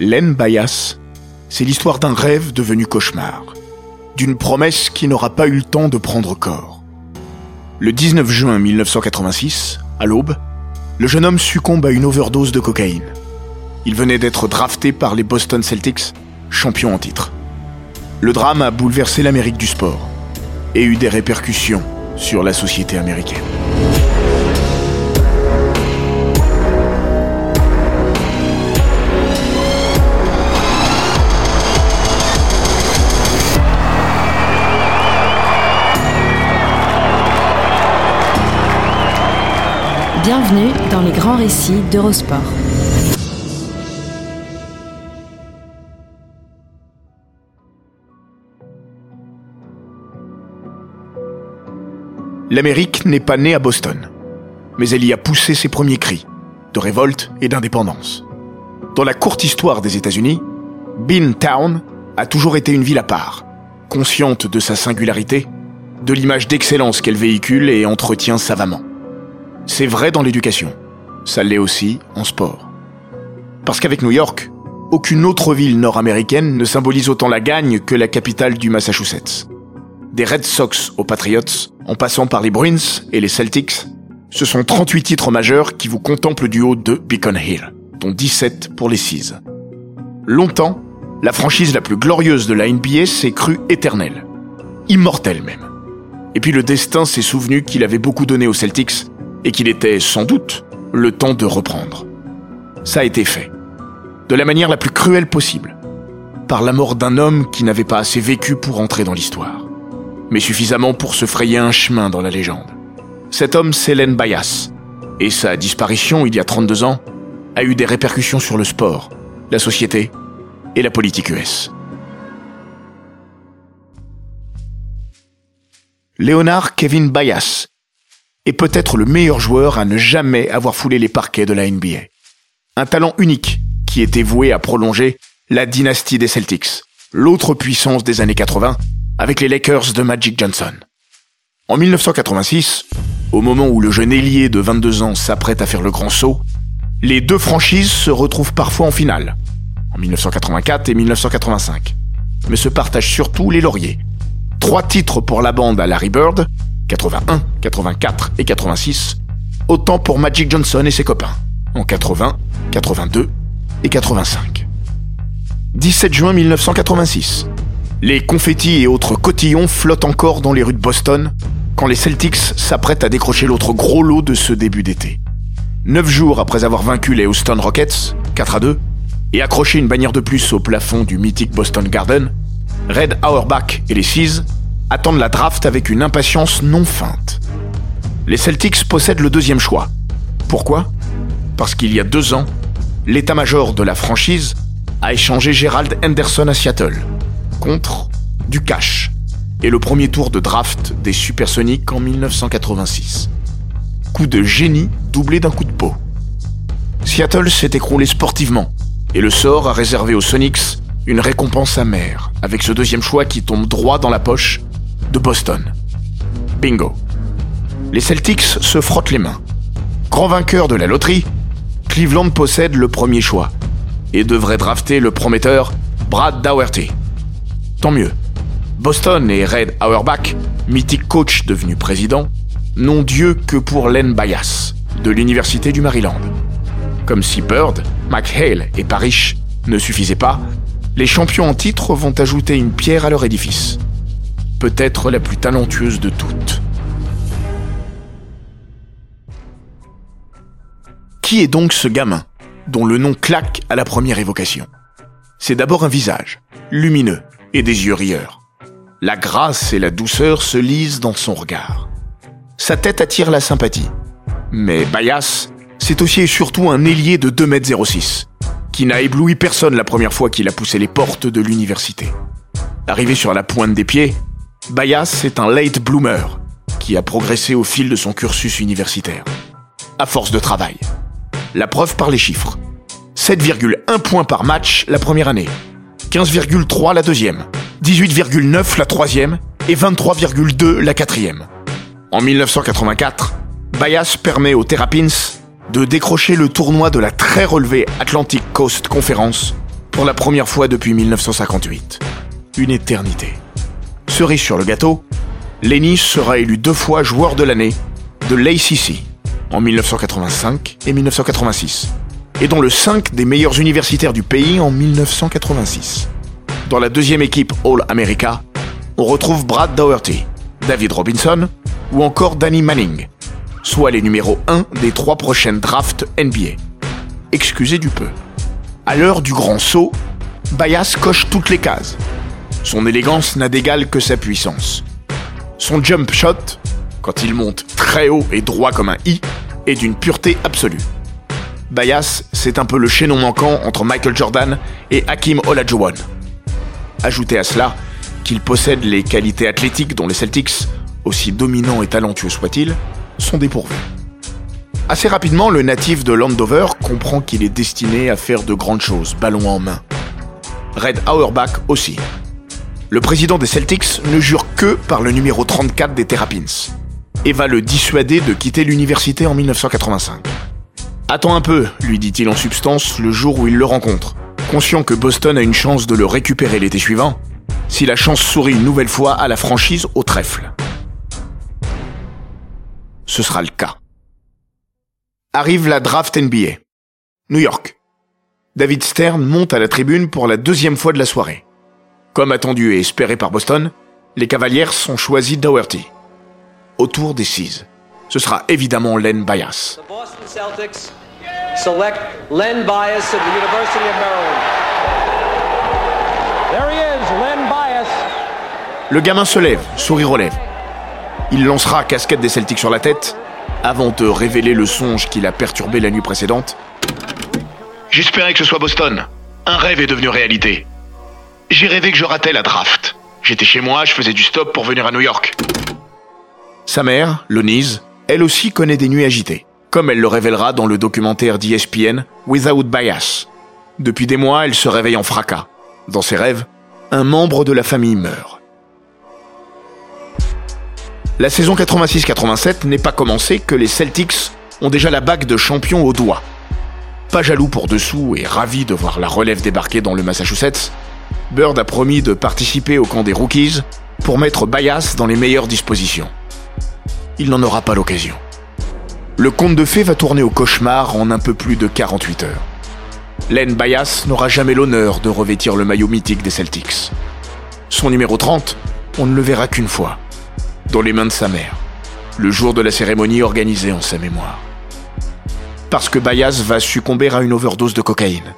Len Bias, c'est l'histoire d'un rêve devenu cauchemar, d'une promesse qui n'aura pas eu le temps de prendre corps. Le 19 juin 1986, à l'aube, le jeune homme succombe à une overdose de cocaïne. Il venait d'être drafté par les Boston Celtics, champions en titre. Le drame a bouleversé l'Amérique du sport et eu des répercussions sur la société américaine. Bienvenue dans les grands récits d'Eurosport. L'Amérique n'est pas née à Boston, mais elle y a poussé ses premiers cris de révolte et d'indépendance. Dans la courte histoire des États-Unis, Town a toujours été une ville à part, consciente de sa singularité, de l'image d'excellence qu'elle véhicule et entretient savamment. C'est vrai dans l'éducation, ça l'est aussi en sport. Parce qu'avec New York, aucune autre ville nord-américaine ne symbolise autant la gagne que la capitale du Massachusetts. Des Red Sox aux Patriots, en passant par les Bruins et les Celtics, ce sont 38 titres majeurs qui vous contemplent du haut de Beacon Hill, dont 17 pour les Seas. Longtemps, la franchise la plus glorieuse de la NBA s'est crue éternelle. Immortelle même. Et puis le destin s'est souvenu qu'il avait beaucoup donné aux Celtics et qu'il était sans doute le temps de reprendre. Ça a été fait. De la manière la plus cruelle possible. Par la mort d'un homme qui n'avait pas assez vécu pour entrer dans l'histoire. Mais suffisamment pour se frayer un chemin dans la légende. Cet homme, c'est Len Bias. Et sa disparition, il y a 32 ans, a eu des répercussions sur le sport, la société et la politique US. Léonard Kevin Bias est peut-être le meilleur joueur à ne jamais avoir foulé les parquets de la NBA. Un talent unique qui était voué à prolonger la dynastie des Celtics, l'autre puissance des années 80, avec les Lakers de Magic Johnson. En 1986, au moment où le jeune ailier de 22 ans s'apprête à faire le grand saut, les deux franchises se retrouvent parfois en finale, en 1984 et 1985, mais se partagent surtout les lauriers. Trois titres pour la bande à Larry Bird, 81, 84 et 86, autant pour Magic Johnson et ses copains, en 80, 82 et 85. 17 juin 1986. Les confettis et autres cotillons flottent encore dans les rues de Boston quand les Celtics s'apprêtent à décrocher l'autre gros lot de ce début d'été. Neuf jours après avoir vaincu les Houston Rockets, 4 à 2, et accroché une bannière de plus au plafond du mythique Boston Garden, Red Auerbach et les Seas attendent la draft avec une impatience non feinte. Les Celtics possèdent le deuxième choix. Pourquoi? Parce qu'il y a deux ans, l'état-major de la franchise a échangé Gerald Henderson à Seattle contre du cash et le premier tour de draft des Supersonics en 1986. Coup de génie doublé d'un coup de peau. Seattle s'est écroulé sportivement et le sort a réservé aux Sonics une récompense amère avec ce deuxième choix qui tombe droit dans la poche de Boston. Bingo. Les Celtics se frottent les mains. Grand vainqueur de la loterie, Cleveland possède le premier choix et devrait drafter le prometteur Brad Daugherty. Tant mieux. Boston et Red Auerbach, mythique coach devenu président, n'ont Dieu que pour Len Bias, de l'Université du Maryland. Comme si Bird, McHale et Parrish ne suffisaient pas, les champions en titre vont ajouter une pierre à leur édifice peut-être la plus talentueuse de toutes. Qui est donc ce gamin, dont le nom claque à la première évocation? C'est d'abord un visage, lumineux et des yeux rieurs. La grâce et la douceur se lisent dans son regard. Sa tête attire la sympathie. Mais Bayas, c'est aussi et surtout un ailier de 2m06, qui n'a ébloui personne la première fois qu'il a poussé les portes de l'université. Arrivé sur la pointe des pieds, Bayas est un late bloomer, qui a progressé au fil de son cursus universitaire. À force de travail. La preuve par les chiffres. 7,1 points par match la première année, 15,3 la deuxième, 18,9 la troisième et 23,2 la quatrième. En 1984, Bayas permet aux Terrapins de décrocher le tournoi de la très relevée Atlantic Coast Conference pour la première fois depuis 1958. Une éternité. Cerise sur le gâteau, Lenny sera élu deux fois joueur de l'année de l'ACC en 1985 et 1986, et dont le 5 des meilleurs universitaires du pays en 1986. Dans la deuxième équipe All-America, on retrouve Brad Doherty, David Robinson ou encore Danny Manning, soit les numéros 1 des trois prochaines drafts NBA. Excusez du peu. À l'heure du grand saut, Bayas coche toutes les cases. Son élégance n'a d'égal que sa puissance. Son jump shot, quand il monte très haut et droit comme un i, est d'une pureté absolue. Bayas, c'est un peu le chaînon manquant entre Michael Jordan et Hakim Olajuwon. Ajoutez à cela qu'il possède les qualités athlétiques dont les Celtics, aussi dominants et talentueux soient-ils, sont dépourvus. Assez rapidement, le natif de Landover comprend qu'il est destiné à faire de grandes choses, ballon en main. Red Auerbach aussi. Le président des Celtics ne jure que par le numéro 34 des Terrapins et va le dissuader de quitter l'université en 1985. Attends un peu, lui dit-il en substance le jour où il le rencontre, conscient que Boston a une chance de le récupérer l'été suivant, si la chance sourit une nouvelle fois à la franchise au trèfle ce sera le cas. Arrive la draft NBA. New York. David Stern monte à la tribune pour la deuxième fois de la soirée. Comme attendu et espéré par Boston, les Cavaliers sont choisis Doherty. Autour des six. Ce sera évidemment Len Bias. Len Bias Le gamin se lève, sourire aux lèvres. Il lancera casquette des Celtics sur la tête, avant de révéler le songe qui l'a perturbé la nuit précédente. J'espérais que ce soit Boston. Un rêve est devenu réalité. J'ai rêvé que je ratais la draft. J'étais chez moi, je faisais du stop pour venir à New York. Sa mère, Lonise, elle aussi connaît des nuits agitées, comme elle le révélera dans le documentaire d'ESPN Without Bias. Depuis des mois, elle se réveille en fracas. Dans ses rêves, un membre de la famille meurt. La saison 86-87 n'est pas commencée que les Celtics ont déjà la bague de champion au doigt. Pas jaloux pour dessous et ravi de voir la relève débarquer dans le Massachusetts, Bird a promis de participer au camp des rookies pour mettre Bayas dans les meilleures dispositions. Il n'en aura pas l'occasion. Le conte de fées va tourner au cauchemar en un peu plus de 48 heures. Len Bayas n'aura jamais l'honneur de revêtir le maillot mythique des Celtics. Son numéro 30, on ne le verra qu'une fois dans les mains de sa mère, le jour de la cérémonie organisée en sa mémoire. Parce que Bayas va succomber à une overdose de cocaïne,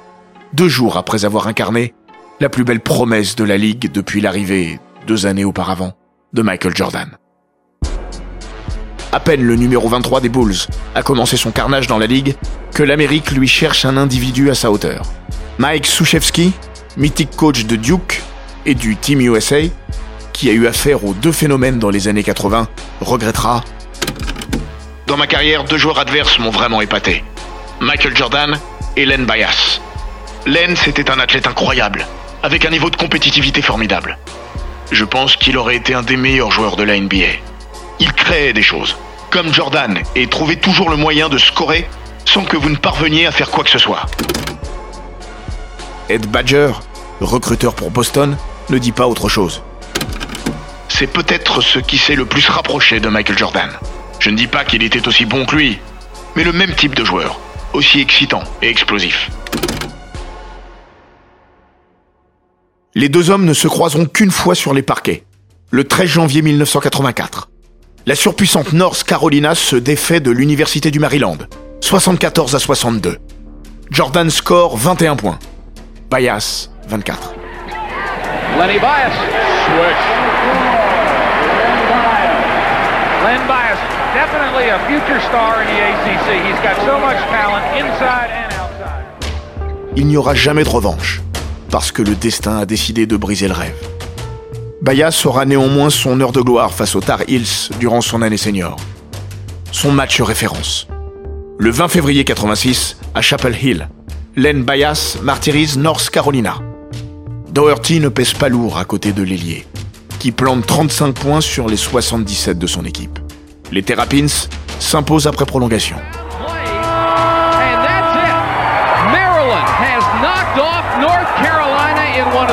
deux jours après avoir incarné la plus belle promesse de la Ligue depuis l'arrivée, deux années auparavant, de Michael Jordan. À peine le numéro 23 des Bulls a commencé son carnage dans la Ligue que l'Amérique lui cherche un individu à sa hauteur. Mike Sushevsky, mythique coach de Duke et du Team USA, qui a eu affaire aux deux phénomènes dans les années 80, regrettera Dans ma carrière, deux joueurs adverses m'ont vraiment épaté. Michael Jordan et Len Bias. Len, c'était un athlète incroyable, avec un niveau de compétitivité formidable. Je pense qu'il aurait été un des meilleurs joueurs de la NBA. Il créait des choses, comme Jordan, et trouvait toujours le moyen de scorer sans que vous ne parveniez à faire quoi que ce soit. Ed Badger, recruteur pour Boston, ne dit pas autre chose c'est peut-être ce qui s'est le plus rapproché de Michael Jordan. Je ne dis pas qu'il était aussi bon que lui, mais le même type de joueur, aussi excitant et explosif. Les deux hommes ne se croiseront qu'une fois sur les parquets, le 13 janvier 1984. La surpuissante North Carolina se défait de l'Université du Maryland, 74 à 62. Jordan score 21 points. Bias, 24. Lenny Bias. Switch. Len Bias, definitely a future star in the ACC. He's got so much talent inside and outside. Il n'y aura jamais de revanche, parce que le destin a décidé de briser le rêve. Bayas aura néanmoins son heure de gloire face aux Tar Heels durant son année senior. Son match référence. Le 20 février 86, à Chapel Hill, Len Bayas martyrise North Carolina. Doherty ne pèse pas lourd à côté de l'ailier, qui plante 35 points sur les 77 de son équipe. Les Terrapins s'imposent après prolongation.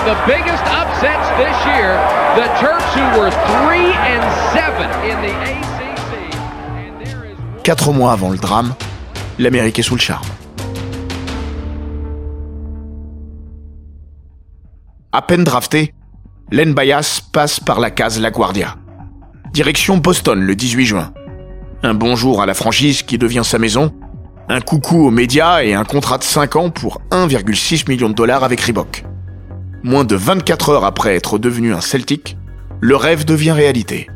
The upsets this year. The Terps, who were three and seven in the ACC, and there is one. Quatre mois avant le drame, l'Amérique est sous le charme. À peine drafté, Len Bias passe par la case LaGuardia. Direction Boston le 18 juin. Un bonjour à la franchise qui devient sa maison, un coucou aux médias et un contrat de 5 ans pour 1,6 million de dollars avec Reebok. Moins de 24 heures après être devenu un Celtic, le rêve devient réalité.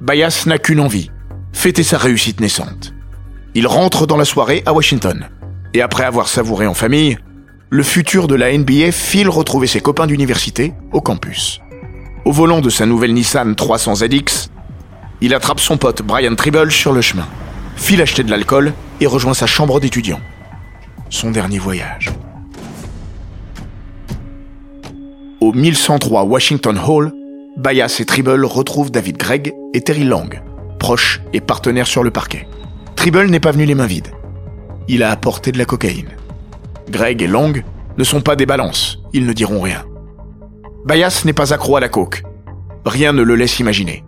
Bias n'a qu'une envie, fêter sa réussite naissante. Il rentre dans la soirée à Washington. Et après avoir savouré en famille, le futur de la NBA file retrouver ses copains d'université au campus. Au volant de sa nouvelle Nissan 300 ZX, il attrape son pote Brian Tribble sur le chemin, file acheter de l'alcool et rejoint sa chambre d'étudiant. Son dernier voyage. Au 1103 Washington Hall, Bias et Tribble retrouvent David Gregg et Terry Long, proches et partenaires sur le parquet. Tribble n'est pas venu les mains vides. Il a apporté de la cocaïne. Greg et Long ne sont pas des balances, ils ne diront rien. Bias n'est pas accro à la coke. Rien ne le laisse imaginer.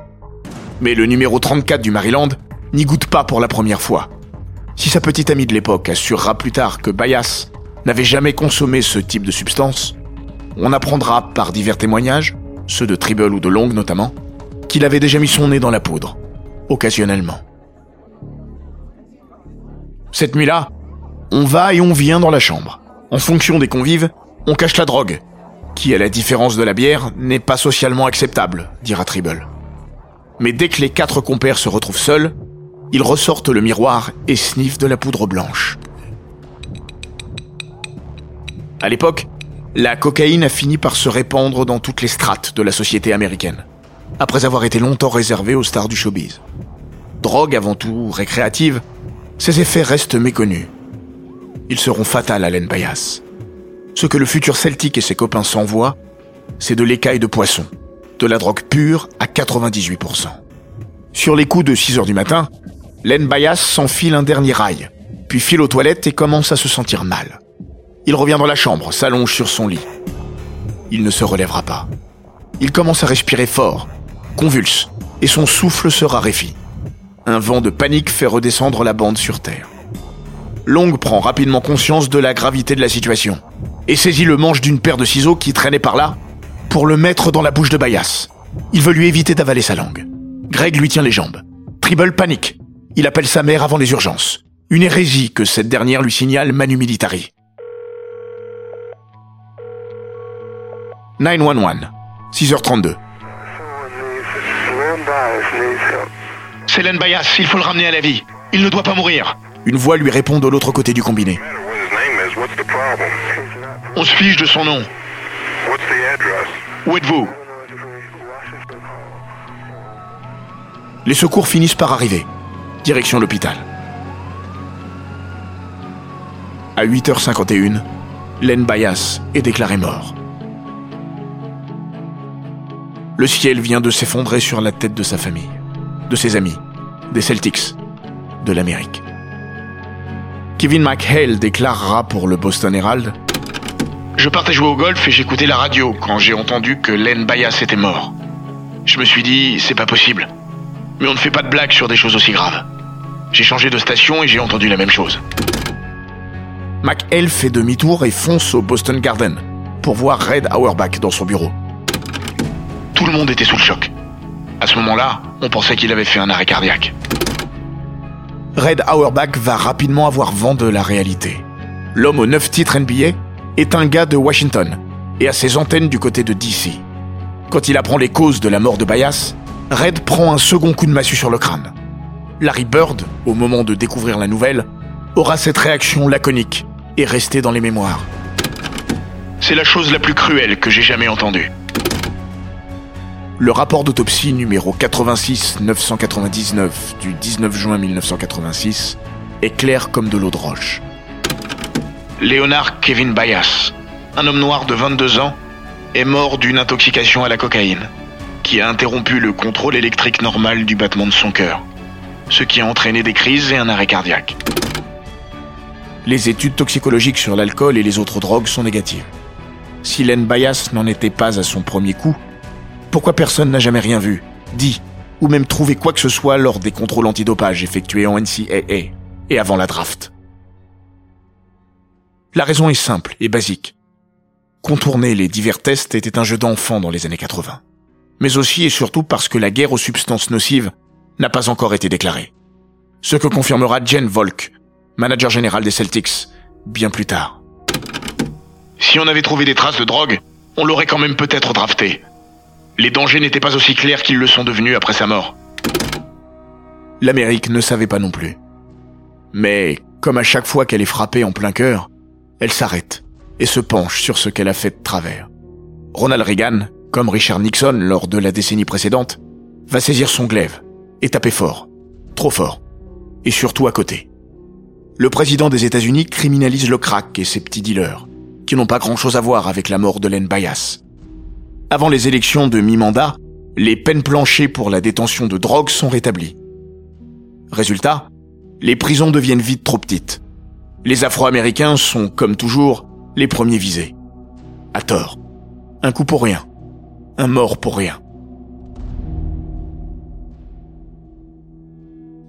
Mais le numéro 34 du Maryland n'y goûte pas pour la première fois. Si sa petite amie de l'époque assurera plus tard que Bias n'avait jamais consommé ce type de substance, on apprendra par divers témoignages, ceux de Tribble ou de Long notamment, qu'il avait déjà mis son nez dans la poudre, occasionnellement. Cette nuit-là, on va et on vient dans la chambre. En fonction des convives, on cache la drogue, qui, à la différence de la bière, n'est pas socialement acceptable, dira Tribble. Mais dès que les quatre compères se retrouvent seuls, ils ressortent le miroir et sniffent de la poudre blanche. À l'époque, la cocaïne a fini par se répandre dans toutes les strates de la société américaine, après avoir été longtemps réservée aux stars du showbiz. Drogue avant tout récréative, ses effets restent méconnus. Ils seront fatals à Len Bias. Ce que le futur Celtic et ses copains s'envoient, c'est de l'écaille de poisson, de la drogue pure à 98%. Sur les coups de 6 heures du matin, Len Bias s'enfile un dernier rail, puis file aux toilettes et commence à se sentir mal. Il revient dans la chambre, s'allonge sur son lit. Il ne se relèvera pas. Il commence à respirer fort, convulse, et son souffle se raréfie. Un vent de panique fait redescendre la bande sur terre. Long prend rapidement conscience de la gravité de la situation et saisit le manche d'une paire de ciseaux qui traînait par là pour le mettre dans la bouche de Bayas. Il veut lui éviter d'avaler sa langue. Greg lui tient les jambes. Tribble panique. Il appelle sa mère avant les urgences. Une hérésie que cette dernière lui signale Manu Militari. 911. 6h32. C'est Len Bayas, il faut le ramener à la vie. Il ne doit pas mourir. Une voix lui répond de l'autre côté du combiné. On se fiche de son nom. Où êtes-vous? Les secours finissent par arriver. Direction l'hôpital. À 8h51, Len Bayas est déclaré mort. Le ciel vient de s'effondrer sur la tête de sa famille, de ses amis, des Celtics, de l'Amérique. Kevin McHale déclarera pour le Boston Herald Je partais jouer au golf et j'écoutais la radio quand j'ai entendu que Len Bias était mort. Je me suis dit, c'est pas possible. Mais on ne fait pas de blagues sur des choses aussi graves. J'ai changé de station et j'ai entendu la même chose. McHale fait demi-tour et fonce au Boston Garden pour voir Red Auerbach dans son bureau. Tout le monde était sous le choc. À ce moment-là, on pensait qu'il avait fait un arrêt cardiaque. Red Auerbach va rapidement avoir vent de la réalité. L'homme aux neuf titres NBA est un gars de Washington et a ses antennes du côté de DC. Quand il apprend les causes de la mort de Bias, Red prend un second coup de massue sur le crâne. Larry Bird, au moment de découvrir la nouvelle, aura cette réaction laconique et restée dans les mémoires. C'est la chose la plus cruelle que j'ai jamais entendue. Le rapport d'autopsie numéro 86-999 du 19 juin 1986 est clair comme de l'eau de roche. Léonard Kevin Bayas, un homme noir de 22 ans, est mort d'une intoxication à la cocaïne, qui a interrompu le contrôle électrique normal du battement de son cœur, ce qui a entraîné des crises et un arrêt cardiaque. Les études toxicologiques sur l'alcool et les autres drogues sont négatives. Si Len Bayas n'en était pas à son premier coup, pourquoi personne n'a jamais rien vu, dit, ou même trouvé quoi que ce soit lors des contrôles antidopage effectués en NCAA et avant la draft La raison est simple et basique. Contourner les divers tests était un jeu d'enfant dans les années 80. Mais aussi et surtout parce que la guerre aux substances nocives n'a pas encore été déclarée. Ce que confirmera Jen Volk, manager général des Celtics, bien plus tard. Si on avait trouvé des traces de drogue, on l'aurait quand même peut-être drafté. Les dangers n'étaient pas aussi clairs qu'ils le sont devenus après sa mort. L'Amérique ne savait pas non plus. Mais, comme à chaque fois qu'elle est frappée en plein cœur, elle s'arrête et se penche sur ce qu'elle a fait de travers. Ronald Reagan, comme Richard Nixon lors de la décennie précédente, va saisir son glaive et taper fort, trop fort, et surtout à côté. Le président des États-Unis criminalise le crack et ses petits dealers, qui n'ont pas grand-chose à voir avec la mort de Len Bias. Avant les élections de mi-mandat, les peines planchées pour la détention de drogue sont rétablies. Résultat, les prisons deviennent vite trop petites. Les Afro-Américains sont, comme toujours, les premiers visés. À tort. Un coup pour rien. Un mort pour rien.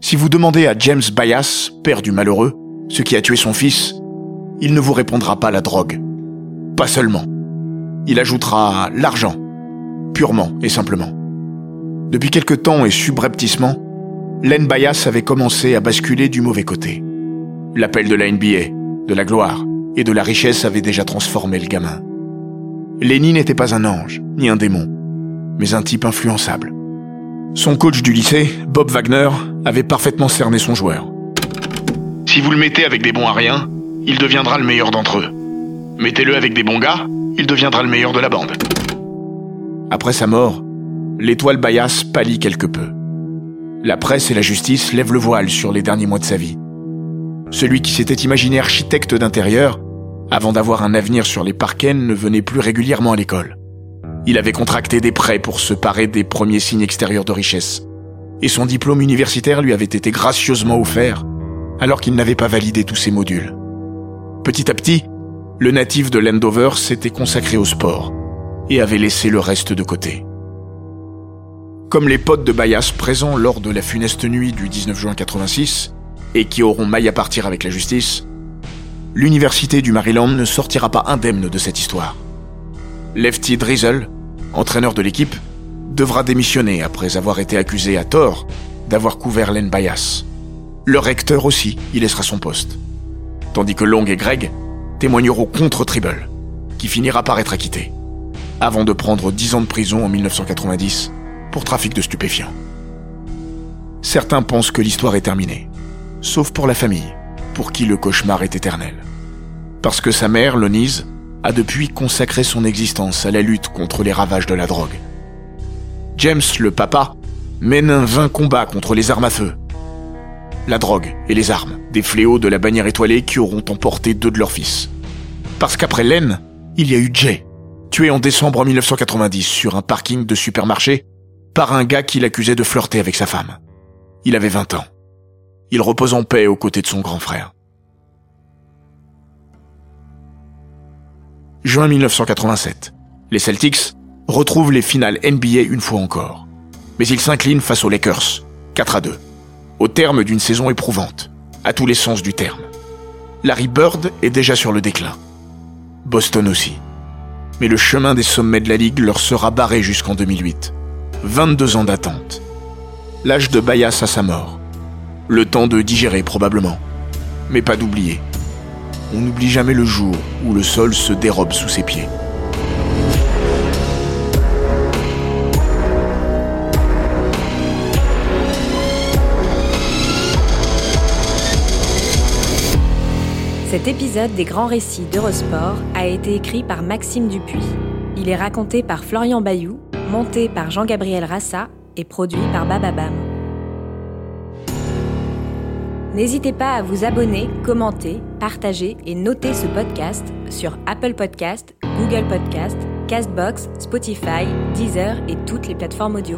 Si vous demandez à James Bias, père du malheureux, ce qui a tué son fils, il ne vous répondra pas la drogue. Pas seulement. Il ajoutera l'argent, purement et simplement. Depuis quelque temps et subrepticement, Len Bias avait commencé à basculer du mauvais côté. L'appel de la NBA, de la gloire, et de la richesse avait déjà transformé le gamin. Lenny n'était pas un ange, ni un démon, mais un type influençable. Son coach du lycée, Bob Wagner, avait parfaitement cerné son joueur. Si vous le mettez avec des bons à rien, il deviendra le meilleur d'entre eux. Mettez-le avec des bons gars, il deviendra le meilleur de la bande. Après sa mort, l'étoile Bayas pâlit quelque peu. La presse et la justice lèvent le voile sur les derniers mois de sa vie. Celui qui s'était imaginé architecte d'intérieur, avant d'avoir un avenir sur les parquets, ne venait plus régulièrement à l'école. Il avait contracté des prêts pour se parer des premiers signes extérieurs de richesse. Et son diplôme universitaire lui avait été gracieusement offert, alors qu'il n'avait pas validé tous ses modules. Petit à petit, le natif de Landover s'était consacré au sport et avait laissé le reste de côté. Comme les potes de Bayas présents lors de la funeste nuit du 19 juin 86, et qui auront maille à partir avec la justice, l'Université du Maryland ne sortira pas indemne de cette histoire. Lefty Drizzle, entraîneur de l'équipe, devra démissionner après avoir été accusé à tort d'avoir couvert Len Bias. Le recteur aussi y laissera son poste. Tandis que Long et Greg témoigneront contre Tribble, qui finira par être acquitté, avant de prendre 10 ans de prison en 1990 pour trafic de stupéfiants. Certains pensent que l'histoire est terminée sauf pour la famille, pour qui le cauchemar est éternel. Parce que sa mère, Lonise, a depuis consacré son existence à la lutte contre les ravages de la drogue. James, le papa, mène un vain combat contre les armes à feu. La drogue et les armes, des fléaux de la bannière étoilée qui auront emporté deux de leurs fils. Parce qu'après Len, il y a eu Jay, tué en décembre 1990 sur un parking de supermarché par un gars qui l'accusait de flirter avec sa femme. Il avait 20 ans il repose en paix aux côtés de son grand frère. Juin 1987. Les Celtics retrouvent les finales NBA une fois encore. Mais ils s'inclinent face aux Lakers, 4 à 2, au terme d'une saison éprouvante, à tous les sens du terme. Larry Bird est déjà sur le déclin. Boston aussi. Mais le chemin des sommets de la Ligue leur sera barré jusqu'en 2008. 22 ans d'attente. L'âge de Bayas à sa mort. Le temps de digérer probablement. Mais pas d'oublier. On n'oublie jamais le jour où le sol se dérobe sous ses pieds. Cet épisode des grands récits d'Eurosport a été écrit par Maxime Dupuis. Il est raconté par Florian Bayou, monté par Jean-Gabriel Rassa et produit par Bababam. N'hésitez pas à vous abonner, commenter, partager et noter ce podcast sur Apple Podcast, Google Podcast, Castbox, Spotify, Deezer et toutes les plateformes audio.